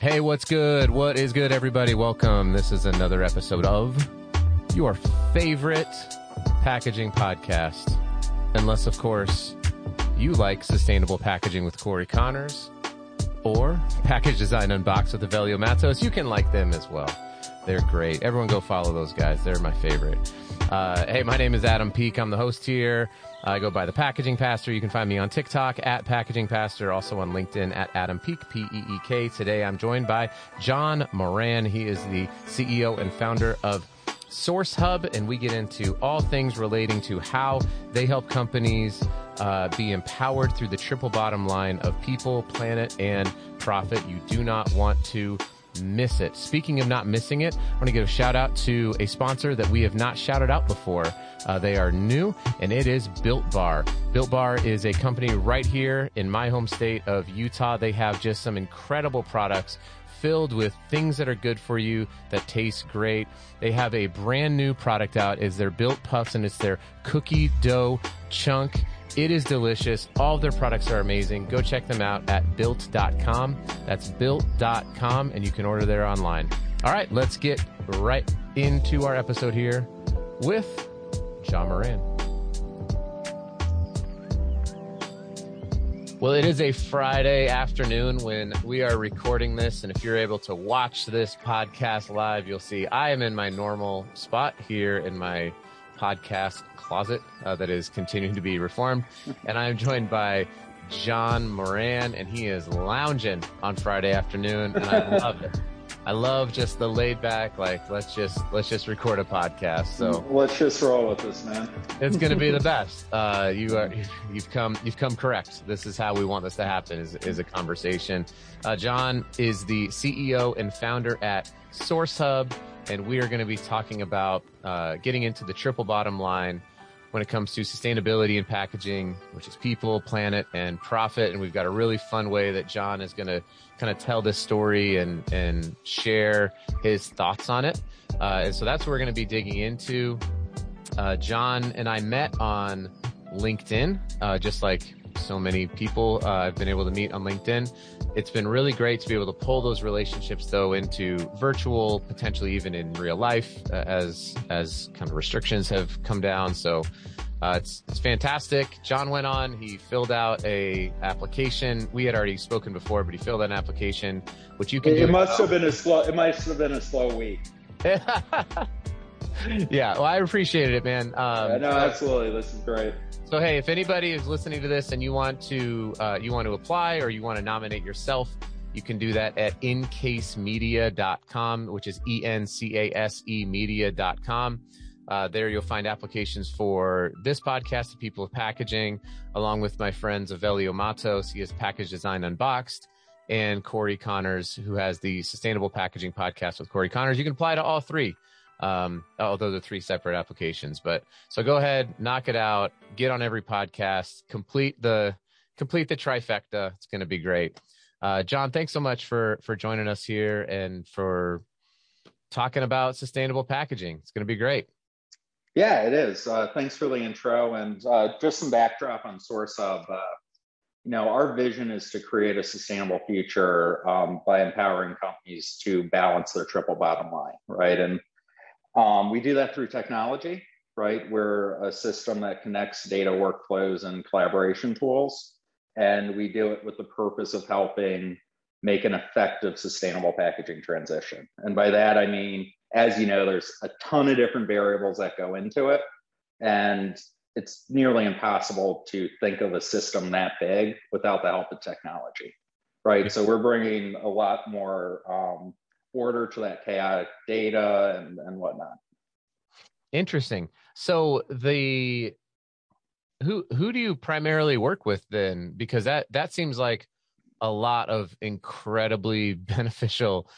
Hey, what's good? What is good, everybody? Welcome. This is another episode of your favorite packaging podcast. Unless, of course, you like sustainable packaging with Corey Connors or package design unboxed with Avelio Matos. You can like them as well. They're great. Everyone go follow those guys. They're my favorite. Uh, hey, my name is Adam Peek. I'm the host here. I go by the Packaging Pastor. You can find me on TikTok at Packaging Pastor, also on LinkedIn at Adam Peek, P E E K. Today I'm joined by John Moran. He is the CEO and founder of Source Hub, and we get into all things relating to how they help companies uh, be empowered through the triple bottom line of people, planet, and profit. You do not want to miss it. Speaking of not missing it, I want to give a shout out to a sponsor that we have not shouted out before. Uh, they are new, and it is Built Bar. Built Bar is a company right here in my home state of Utah. They have just some incredible products filled with things that are good for you that taste great. They have a brand new product out is their built puffs and it's their cookie dough chunk. It is delicious. All of their products are amazing. Go check them out at built.com. That's built.com and you can order there online. All right, let's get right into our episode here with John Moran. Well, it is a Friday afternoon when we are recording this. And if you're able to watch this podcast live, you'll see I am in my normal spot here in my podcast closet uh, that is continuing to be reformed. And I'm joined by John Moran, and he is lounging on Friday afternoon. And I love it. I love just the laid back, like let's just let's just record a podcast. So let's just roll with this, man. it's going to be the best. Uh, you are you've come you've come correct. This is how we want this to happen. Is is a conversation. Uh, John is the CEO and founder at Source Hub, and we are going to be talking about uh, getting into the triple bottom line when it comes to sustainability and packaging, which is people, planet, and profit. And we've got a really fun way that John is going to kind of tell this story and, and share his thoughts on it. Uh, and so that's what we're going to be digging into. Uh, John and I met on LinkedIn, uh, just like so many people uh, I've been able to meet on LinkedIn. It's been really great to be able to pull those relationships though into virtual, potentially even in real life, uh, as as kind of restrictions have come down. So uh, it's it's fantastic. John went on. He filled out a application. We had already spoken before, but he filled out an application, which you can. It, it must have been a slow. It must have been a slow week. yeah, well, I appreciated it, man. Um, yeah, no, absolutely. This is great. So hey, if anybody is listening to this and you want to uh, you want to apply or you want to nominate yourself, you can do that at encasemedia.com, which is E N C A S E media.com. Uh, there you'll find applications for this podcast, The People of Packaging, along with my friends Avelio Matos. He has Package Design Unboxed and Corey Connors, who has the Sustainable Packaging Podcast with Corey Connors. You can apply to all three. Um, although they're three separate applications, but so go ahead, knock it out, get on every podcast, complete the, complete the trifecta. It's going to be great. Uh, John, thanks so much for, for joining us here and for talking about sustainable packaging. It's going to be great. Yeah, it is. Uh, thanks for the intro and uh, just some backdrop on Source Hub. Uh, you know, our vision is to create a sustainable future um, by empowering companies to balance their triple bottom line, right? And um, we do that through technology, right? We're a system that connects data workflows and collaboration tools. And we do it with the purpose of helping make an effective sustainable packaging transition. And by that, I mean, as you know, there's a ton of different variables that go into it. And it's nearly impossible to think of a system that big without the help of technology, right? So we're bringing a lot more um, order to that chaotic data and, and whatnot. Interesting. So the who who do you primarily work with then? Because that that seems like a lot of incredibly beneficial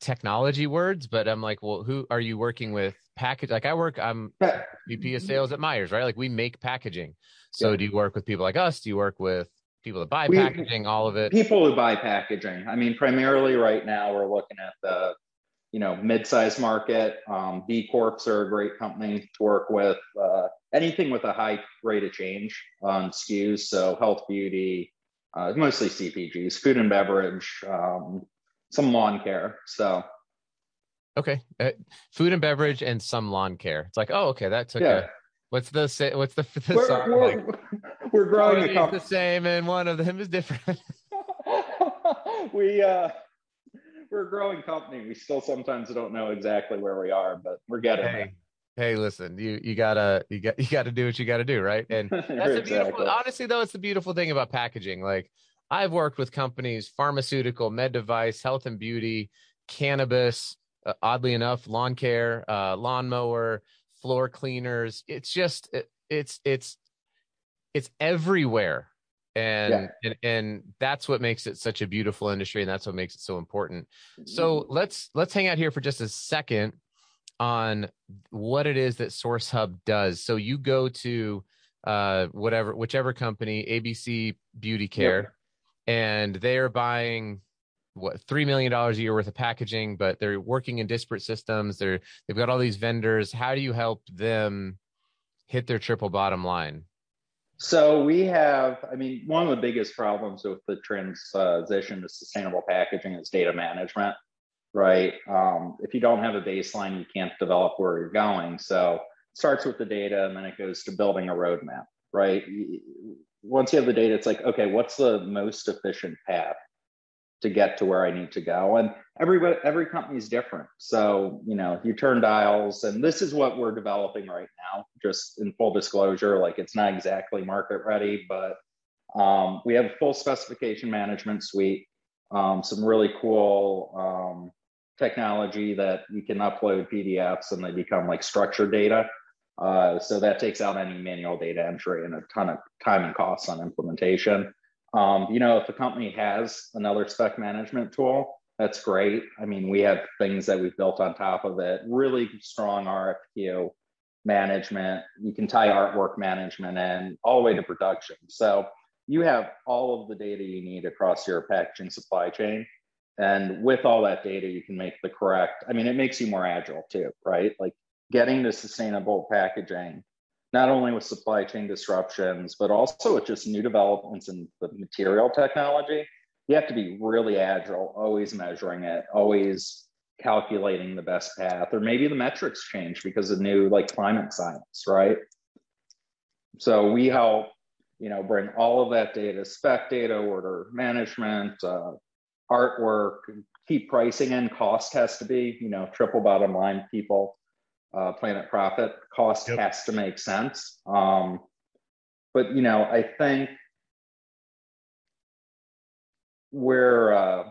technology words, but I'm like, well, who are you working with? Package like I work, I'm VP of sales at Myers, right? Like we make packaging. So yeah. do you work with people like us? Do you work with people that buy we, packaging, all of it? People who buy packaging. I mean, primarily right now we're looking at the, you know, mid-sized market. Um, B Corps are a great company to work with. Uh, anything with a high rate of change on SKUs, so health, beauty, uh, mostly CPGs, food and beverage, um, some lawn care. So okay, uh, food and beverage and some lawn care. It's like, oh, okay, that took yeah. a. What's the what's the, the we're, song we're, like? we're growing One a company. the same and one of them is different. we uh we're a growing company. We still sometimes don't know exactly where we are, but we're getting hey, hey, listen, you you gotta you got you gotta do what you gotta do, right? And there. that's the beautiful. Honestly, though, it's the beautiful thing about packaging. Like I've worked with companies, pharmaceutical, med device, health and beauty, cannabis. Uh, oddly enough, lawn care, uh, lawnmower, floor cleaners. It's just it, it's it's it's everywhere. And, Yeah. and and that's what makes it such a beautiful industry and that's what makes it so important. So let's let's hang out here for just a second on what it is that Source Hub does. So you go to uh, whatever whichever company, ABC Beauty Care, and they are buying what three million dollars a year worth of packaging, but they're working in disparate systems. They're they've got all these vendors. How do you help them hit their triple bottom line? So we have, I mean, one of the biggest problems with the transition to sustainable packaging is data management, right? Um, if you don't have a baseline, you can't develop where you're going. So it starts with the data and then it goes to building a roadmap, right? Once you have the data, it's like, okay, what's the most efficient path to get to where I need to go? And everybody, every company is different. So, you know, you turn dials, and this is what we're developing right now, just in full disclosure, like it's not exactly market ready, but um, we have a full specification management suite, um, some really cool um, technology that you can upload PDFs and they become like structured data. Uh, so that takes out any manual data entry and a ton of time and costs on implementation. Um, you know, if a company has another spec management tool, that's great. I mean, we have things that we've built on top of it, really strong RFQ management. You can tie artwork management in all the way to production. So you have all of the data you need across your packaging supply chain. And with all that data, you can make the correct, I mean, it makes you more agile too, right? Like getting to sustainable packaging, not only with supply chain disruptions, but also with just new developments in the material technology. You have to be really agile, always measuring it, always calculating the best path, or maybe the metrics change because of new like climate science, right? So we help, you know, bring all of that data, spec data, order management, uh, artwork, keep pricing and cost has to be, you know, triple bottom line people, uh, planet profit, cost Yep. has to make sense. Um, but you know, I think we're uh,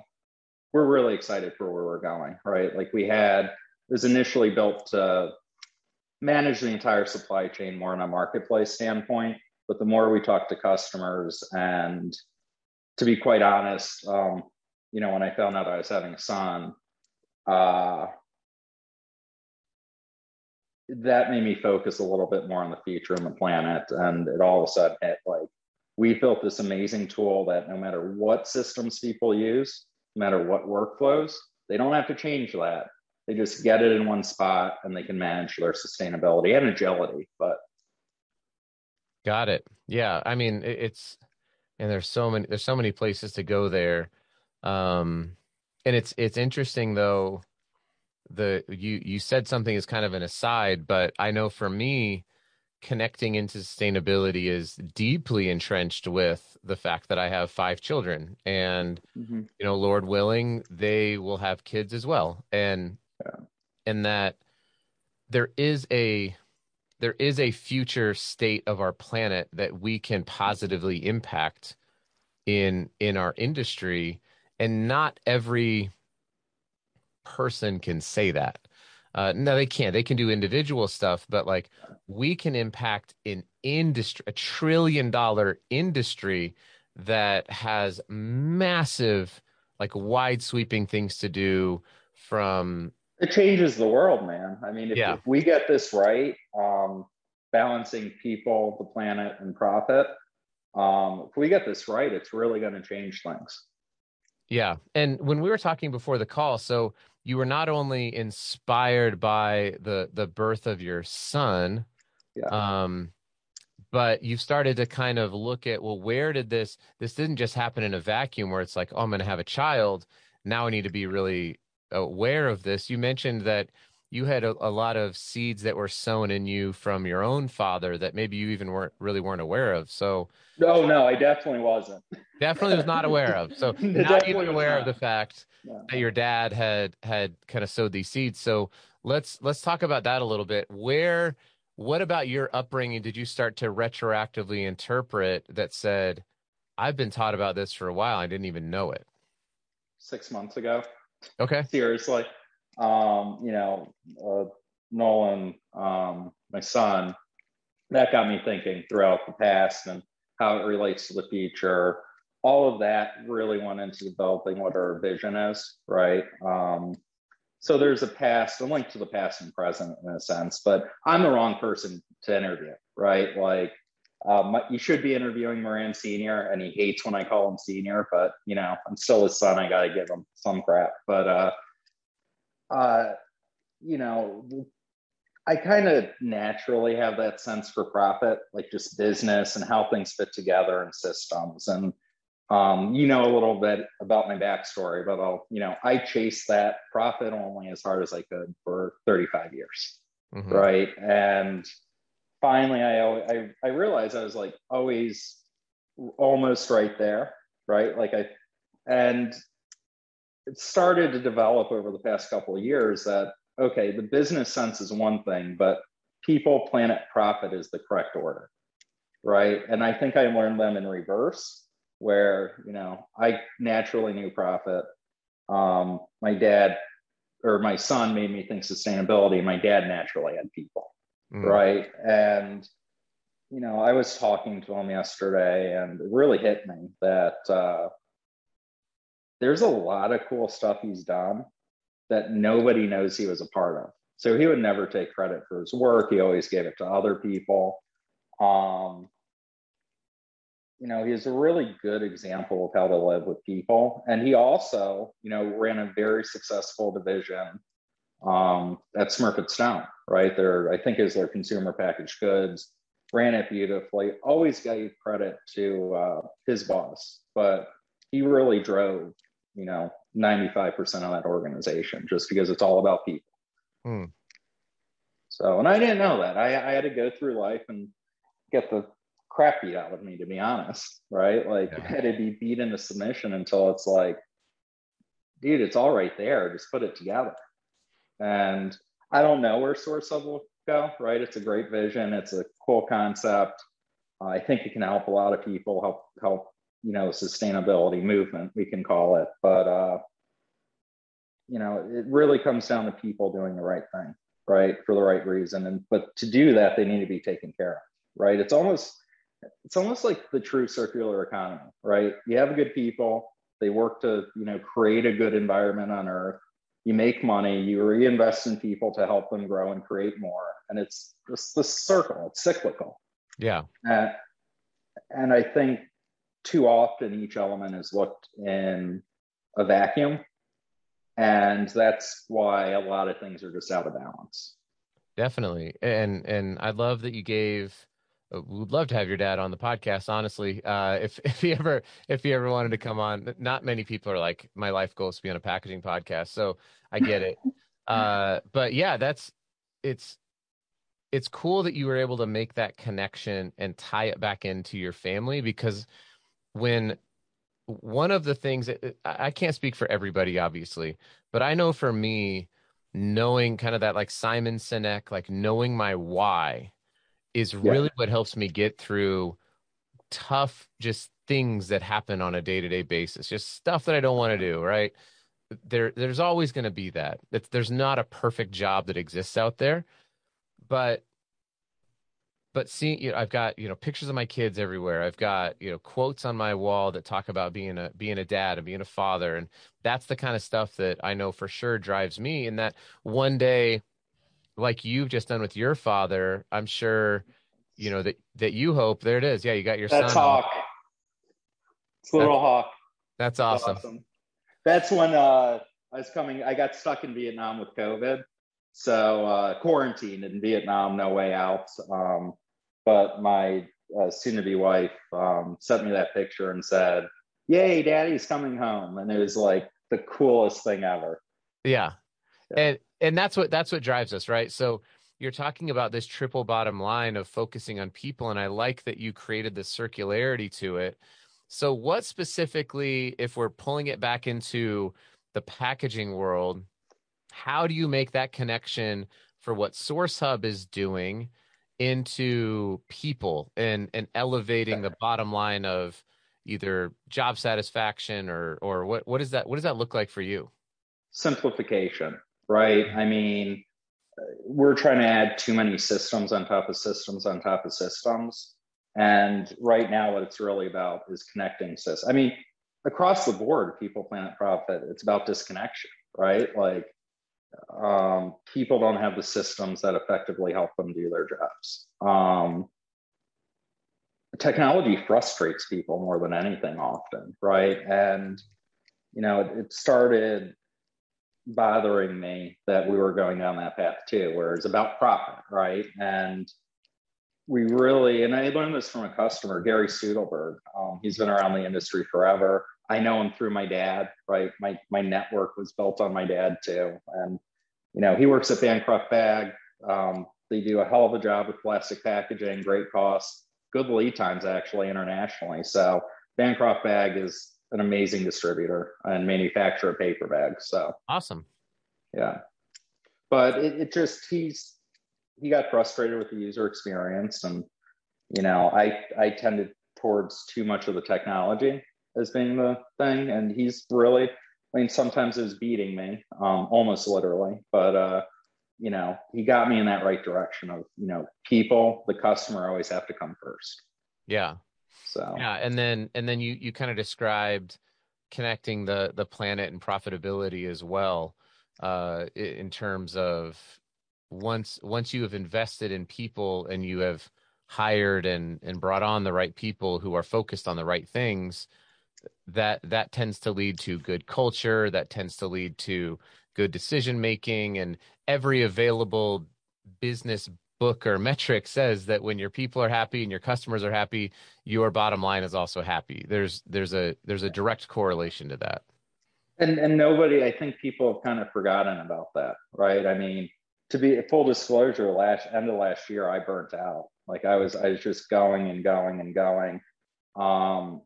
we're really excited for where we're going, right? Like we had was initially built to manage the entire supply chain more on a marketplace standpoint, but the more we talk to customers and to be quite honest, um, you know, when I found out I was having a son, uh, that made me focus a little bit more on the future and the planet. And it all of a sudden hit like, we built this amazing tool that no matter what systems people use, no matter what workflows, they don't have to change that. They just get it in one spot and they can manage their sustainability and agility. But Got it. Yeah, I mean it's and there's so many there's so many places to go there. Um and it's it's interesting though the you you said something is kind of an aside, but I know for me connecting into sustainability is deeply entrenched with the fact that I have five children and mm-hmm. you know Lord willing they will have kids as well. And Yeah. and that there is a there is a future state of our planet that we can positively impact in in our industry. And not every person can say that uh, no they can't they can do individual stuff but like we can impact an industry a trillion dollar industry that has massive like wide sweeping things to do from it changes the world, man. I mean, if, Yeah. if we get this right, um, balancing people, the planet, and profit, um, if we get this right, it's really going to change things. Yeah. And when we were talking before the call, so you were not only inspired by the the birth of your son, Yeah. um, but you've started to kind of look at, well, where did this this didn't just happen in a vacuum where it's like, oh, I'm gonna have a child. now I need to be really aware of this. You mentioned that you had a, a, lot of seeds that were sown in you from your own father that maybe you even weren't really weren't aware of. So no, no, I definitely wasn't. Definitely was not aware of. So not even aware of the fact that your dad had had kind of sowed these seeds. So let's let's talk about that a little bit. Where what about your upbringing did you start to retroactively interpret that said, I've been taught about this for a while, I didn't even know it? Six months ago. Okay. Seriously. Um, you know, uh, Nolan, um, my son, that got me thinking throughout the past and how it relates to the future. All of that really went into developing what our vision is, right? Um, so there's a past, a link to the past and present in a sense, but I'm the wrong person to interview, right? Like, um, you should be interviewing Moran Senior, and he hates when I call him Senior, but you know, I'm still his son. I gotta give him some crap. But uh, uh, you know, I kind of naturally have that sense for profit, like just business and how things fit together and systems. And um, you know a little bit about my backstory, but I'll, you know, I chased that profit only as hard as I could for 35 years, mm-hmm. right? And finally, I, I I realized I was like always almost right there, right? Like I, and it started to develop over the past couple of years that okay, the business sense is one thing, but people, planet, profit is the correct order, right? And I think I learned them in reverse, where you know I naturally knew profit. Um, my dad or my son made me think sustainability. My dad naturally had people, mm. right? And you know, I was talking to him yesterday, and it really hit me that uh, there's a lot of cool stuff he's done that nobody knows he was a part of. So he would never take credit for his work. He always gave it to other people. Um, you know, he's a really good example of how to live with people. And he also, you know, ran a very successful division um, at Smurfit Stone, right? There, I think is their consumer packaged goods, ran it beautifully, always gave credit to uh, his boss, but he really drove, you know, 95% of that organization just because it's all about people. Hmm. So, and I didn't know that. I, I had to go through life and get the crap beat out of me, to be honest, right? Like, yeah. I had to be beat into submission until it's like, dude, it's all right there. Just put it together. And I don't know where Source Hub will go, right? It's a great vision. It's a cool concept. I think it can help a lot of people, help help you know sustainability movement we can call it. But uh you know it really comes down to people doing the right thing right for the right reason. And but to do that they need to be taken care of right? It's almost it's almost like the true circular economy right? You have good people they work to you know create a good environment on earth. You make money you reinvest in people to help them grow and create more. And it's just the circle it's cyclical. Yeah. Uh, and i think too often each element is looked in a vacuum. And that's why a lot of things are just out of balance. Definitely. And and I love that you gave uh, would love to have your dad on the podcast honestly uh, if if he ever if he ever wanted to come on not many people are like my life goal is to be on a packaging podcast so i get it uh, but yeah that's it's it's cool that you were able to make that connection and tie it back into your family because when one of the things uh, uh, that I can't speak for everybody, obviously, but I know for me, knowing kind of that like Simon Sinek, like knowing my why is yeah. really what helps me get through tough just things that happen on a day-to-day basis just stuff that i don't want to do right there there's always going to be that there's not a perfect job that exists out there but but seeing you know, I've got you know pictures of my kids everywhere. I've got you know quotes on my wall that talk about being a being a dad and being a father, and that's the kind of stuff that I know for sure drives me. And that one day, like you've just done with your father, I'm sure you know that that you hope there it is. Yeah, you got your that's son. Hawk. It's little Hawk. That's awesome. that's awesome. That's when uh, I was coming. I got stuck in Vietnam with COVID. So uh, quarantined in Vietnam, no way out. Um, but my uh, soon-to-be wife um, sent me that picture and said, "Yay, Daddy's coming home!" And it was like the coolest thing ever. Yeah. yeah. And and that's what that's what drives us, right? So you're talking about this triple bottom line of focusing on people and I like that you created this circularity to it. So what specifically if we're pulling it back into the packaging world, how do you make that connection for what Source Hub is doing into people and and elevating the bottom line of either job satisfaction or or what what does that what does that look like for you? Simplification, right? I mean, we're trying to add too many systems on top of systems on top of systems. And right now, what it's really about is connecting systems. I mean, across the board, people, planet, profit, it's about disconnection, right? Like um, people don't have the systems that effectively help them do their jobs. Um, technology frustrates people more than anything often, right? And you know, it, it, started bothering me that we were going down that path too, where it's about profit, right? And we really, and I learned this from a customer, Gary Studelberg. Um, he's been around the industry forever. I know him through my dad, right? My my network was built on my dad too, and you know he works at Bancroft Bag. Um, they do a hell of a job with plastic packaging, great costs, good lead times actually internationally. So Bancroft Bag is an amazing distributor and manufacturer of paper bags. So awesome, yeah. But it, it just he's he got frustrated with the user experience, and you know I I tended towards too much of the technology as being the thing. And he's really, I mean, sometimes it was beating me, um, almost literally, but, uh, you know, he got me in that right direction of, you know, people, the customer always have to come first. Yeah. So, yeah. And then, and then you, you kind of described connecting the, the planet and profitability as well, uh, in terms of once, once you have invested in people and you have hired and, and brought on the right people who are focused on the right things, that that tends to lead to good culture that tends to lead to good decision making and every available business book or metric says that when your people are happy and your customers are happy your bottom line is also happy. There's there's a there's a direct correlation to that. And and nobody i think people have kind of forgotten about that right? I mean to be full disclosure last end of last year i burnt out. Like i was i was just going and going and going. Um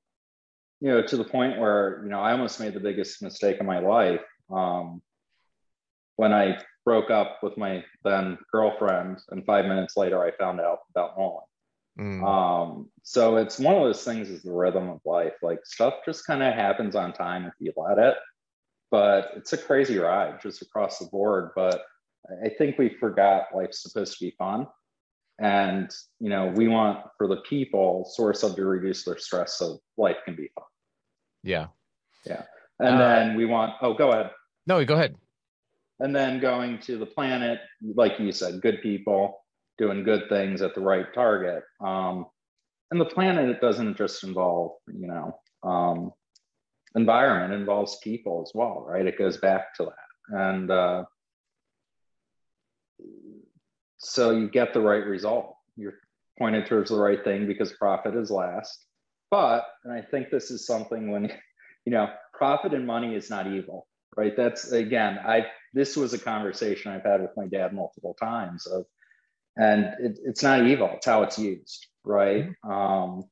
you know, to the point where, you know, I almost made the biggest mistake of my life um, when I broke up with my then girlfriend, and five minutes later I found out about Nolan. Mm. Um, so it's one of those things is the rhythm of life. Like stuff just kind of happens on time if you let it. But it's a crazy ride just across the board. But I think we forgot life's supposed to be fun. And you know, we want for the people source of to reduce their stress so life can be fun. Yeah. Yeah. And uh, then we want, oh, go ahead. No, go ahead. And then going to the planet, like you said, good people doing good things at the right target. Um, and the planet, it doesn't just involve, you know, um, environment, involves people as well, right? It goes back to that. And uh, so you get the right result. You're pointed towards the right thing because profit is last. But, and I think this is something when, you know, profit and money is not evil, right? That's again, I this was a conversation I've had with my dad multiple times of, and it, it's not evil, it's how it's used, right? Mm-hmm. Um,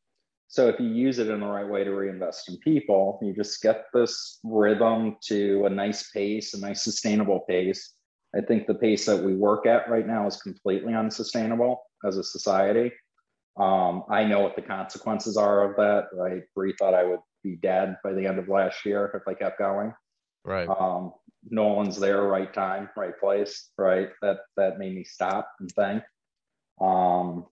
so if you use it in the right way to reinvest in people, you just get this rhythm to a nice pace, a nice sustainable pace. I think the pace that we work at right now is completely unsustainable as a society. Um, I know what the consequences are of that, right? Bree thought I would be dead by the end of last year if I kept going. Right. Um, Nolan's there, right time, right place, right? That that made me stop and think. Um,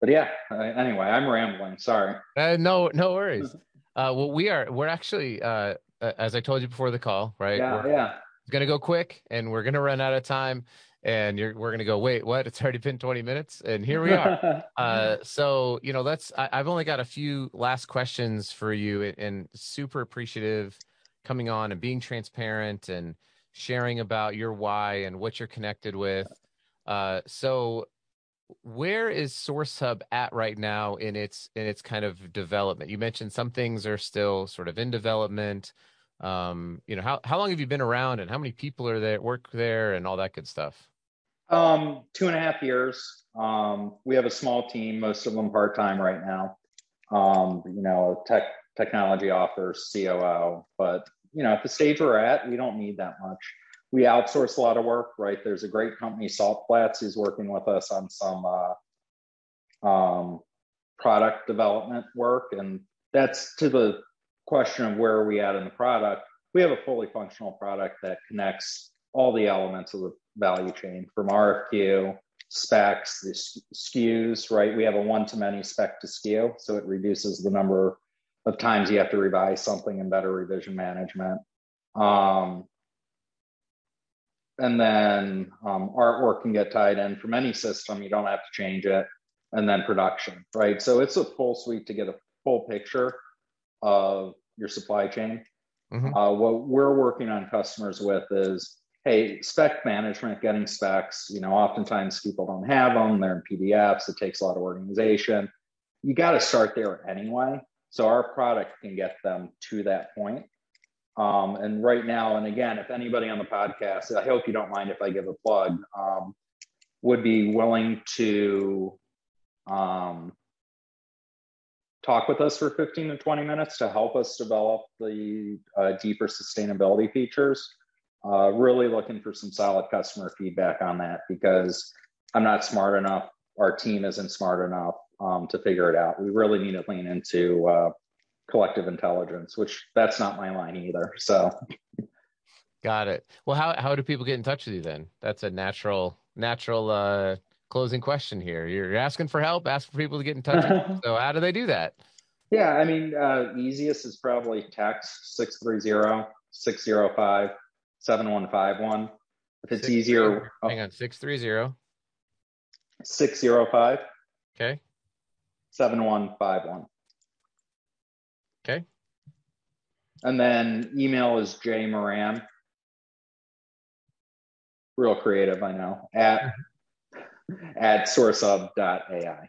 but yeah, anyway, I'm rambling. Sorry. Uh, no, no worries. Uh, well, we are. We're actually, uh, as I told you before the call, right? Yeah, we're, yeah. It's gonna go quick, and we're gonna run out of time and you're we're gonna go wait what? It's already been 20 minutes? And here we are. Uh, so you know let's I, have only got a few last questions for you and, and, super appreciative coming on and being transparent and sharing about your why and what you're connected with. Uh, so where is source hub at right now in its in its kind of development? You mentioned some things are still sort of in development Um, you know, how how long have you been around, and how many people are there work there, and all that good stuff? Um, two and a half years. Um, we have a small team, most of them part time right now. Um, you know, tech technology offers COO, but you know, at the stage we're at, we don't need that much. We outsource a lot of work, right? There's a great company, Salt Flats, who's working with us on some uh, um, product development work, and that's to the question of where are we at in the product. We have a fully functional product that connects all the elements of the value chain from RFQ, specs, the SKUs, right? We have a one to many spec to SKU, so it reduces the number of times you have to revise something and better revision management. Um, and then um, artwork can get tied in from any system. You don't have to change it. And then production, right? So it's a full suite to get a full picture of your supply chain. Mm-hmm. Uh, what we're working on customers with is hey, spec management, getting specs, you know, oftentimes people don't have them, they're in PDFs, it takes a lot of organization. You got to start there anyway. So our product can get them to that point. Um, and right now, and again, if anybody on the podcast, I hope you don't mind if I give a plug, um, would be willing to um, talk with us for 15 to 20 minutes to help us develop the uh, deeper sustainability features. Uh, really looking for some solid customer feedback on that because I'm not smart enough. Our team isn't smart enough um, to figure it out. We really need to lean into uh, collective intelligence, which that's not my line either. So, got it. Well, how how do people get in touch with you then? That's a natural natural uh, closing question here. You're asking for help, ask for people to get in touch. so, how do they do that? Yeah, I mean, uh, easiest is probably text 630 605 7151. If it's Six, easier, oh, hang on, 630 605 okay 7151. Okay. And then email is J Moran. Real creative, I know. At at sourcehub.ai.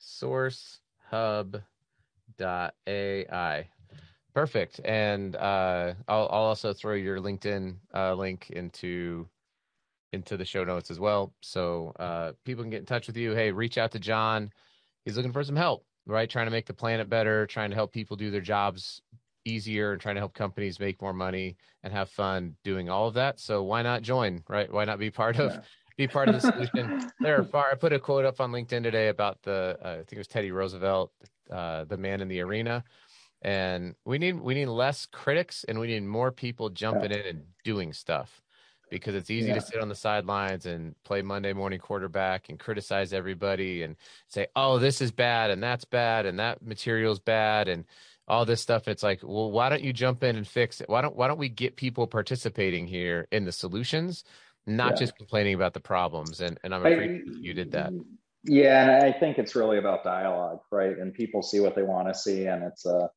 Sourcehub.ai. Perfect. And uh, I'll, I'll also throw your LinkedIn uh, link into into the show notes as well, so uh, people can get in touch with you. Hey, reach out to John. He's looking for some help, right? Trying to make the planet better, trying to help people do their jobs easier, and trying to help companies make more money and have fun doing all of that. So why not join, right? Why not be part of yeah. Be part of the solution? there are far. I put a quote up on LinkedIn today about the uh, I think it was Teddy Roosevelt, uh, the man in the arena and we need we need less critics and we need more people jumping in and doing stuff because it's easy yeah. to sit on the sidelines and play Monday morning quarterback and criticize everybody and say, "Oh, this is bad and that's bad and that material's bad and all this stuff." It's like, well, why don't you jump in and fix it? Why don't why don't we get people participating here in the solutions, not yeah. just complaining about the problems? And and I'm afraid I, you did that. Yeah, and I think it's really about dialogue, right? And people see what they want to see, and it's a uh,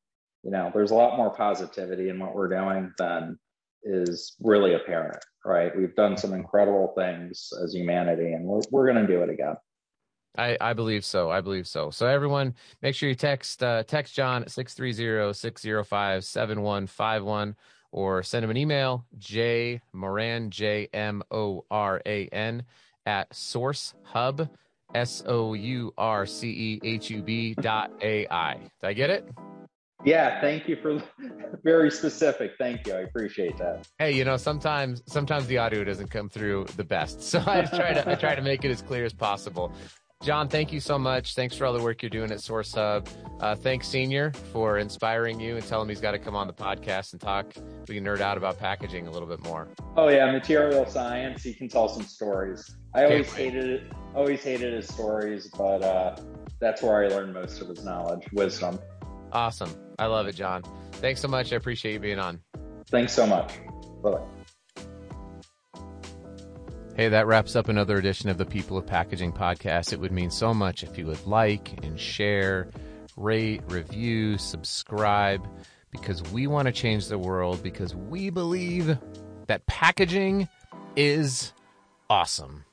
you know, there's a lot more positivity in what we're doing than is really apparent, right? We've done some incredible things as humanity, and we're, we're going to do it again. I, I believe so. I believe so. So everyone, make sure you text uh, text John at 630-605-7151 or send him an email, J Moran, J M O R A N at Source Hub, S O U R C E H U B dot A I. Did I get it? Yeah, thank you for very specific. Thank you. I appreciate that. Hey, you know, sometimes sometimes the audio doesn't come through the best. So I try to I try to make it as clear as possible. John, thank you so much. Thanks for all the work you're doing at Source Hub. Uh, thanks, Senior, for inspiring you and telling me he's got to come on the podcast and talk. We can nerd out about packaging a little bit more. Oh yeah, material science. He can tell some stories. I always hated it. Always hated his stories, but uh, that's where I learned most of his knowledge, wisdom. Awesome. I love it, John. Thanks so much. I appreciate you being on. Thanks so much. Bye Hey, that wraps up another edition of the People of Packaging podcast. It would mean so much if you would like and share, rate, review, subscribe, because we want to change the world because we believe that packaging is awesome.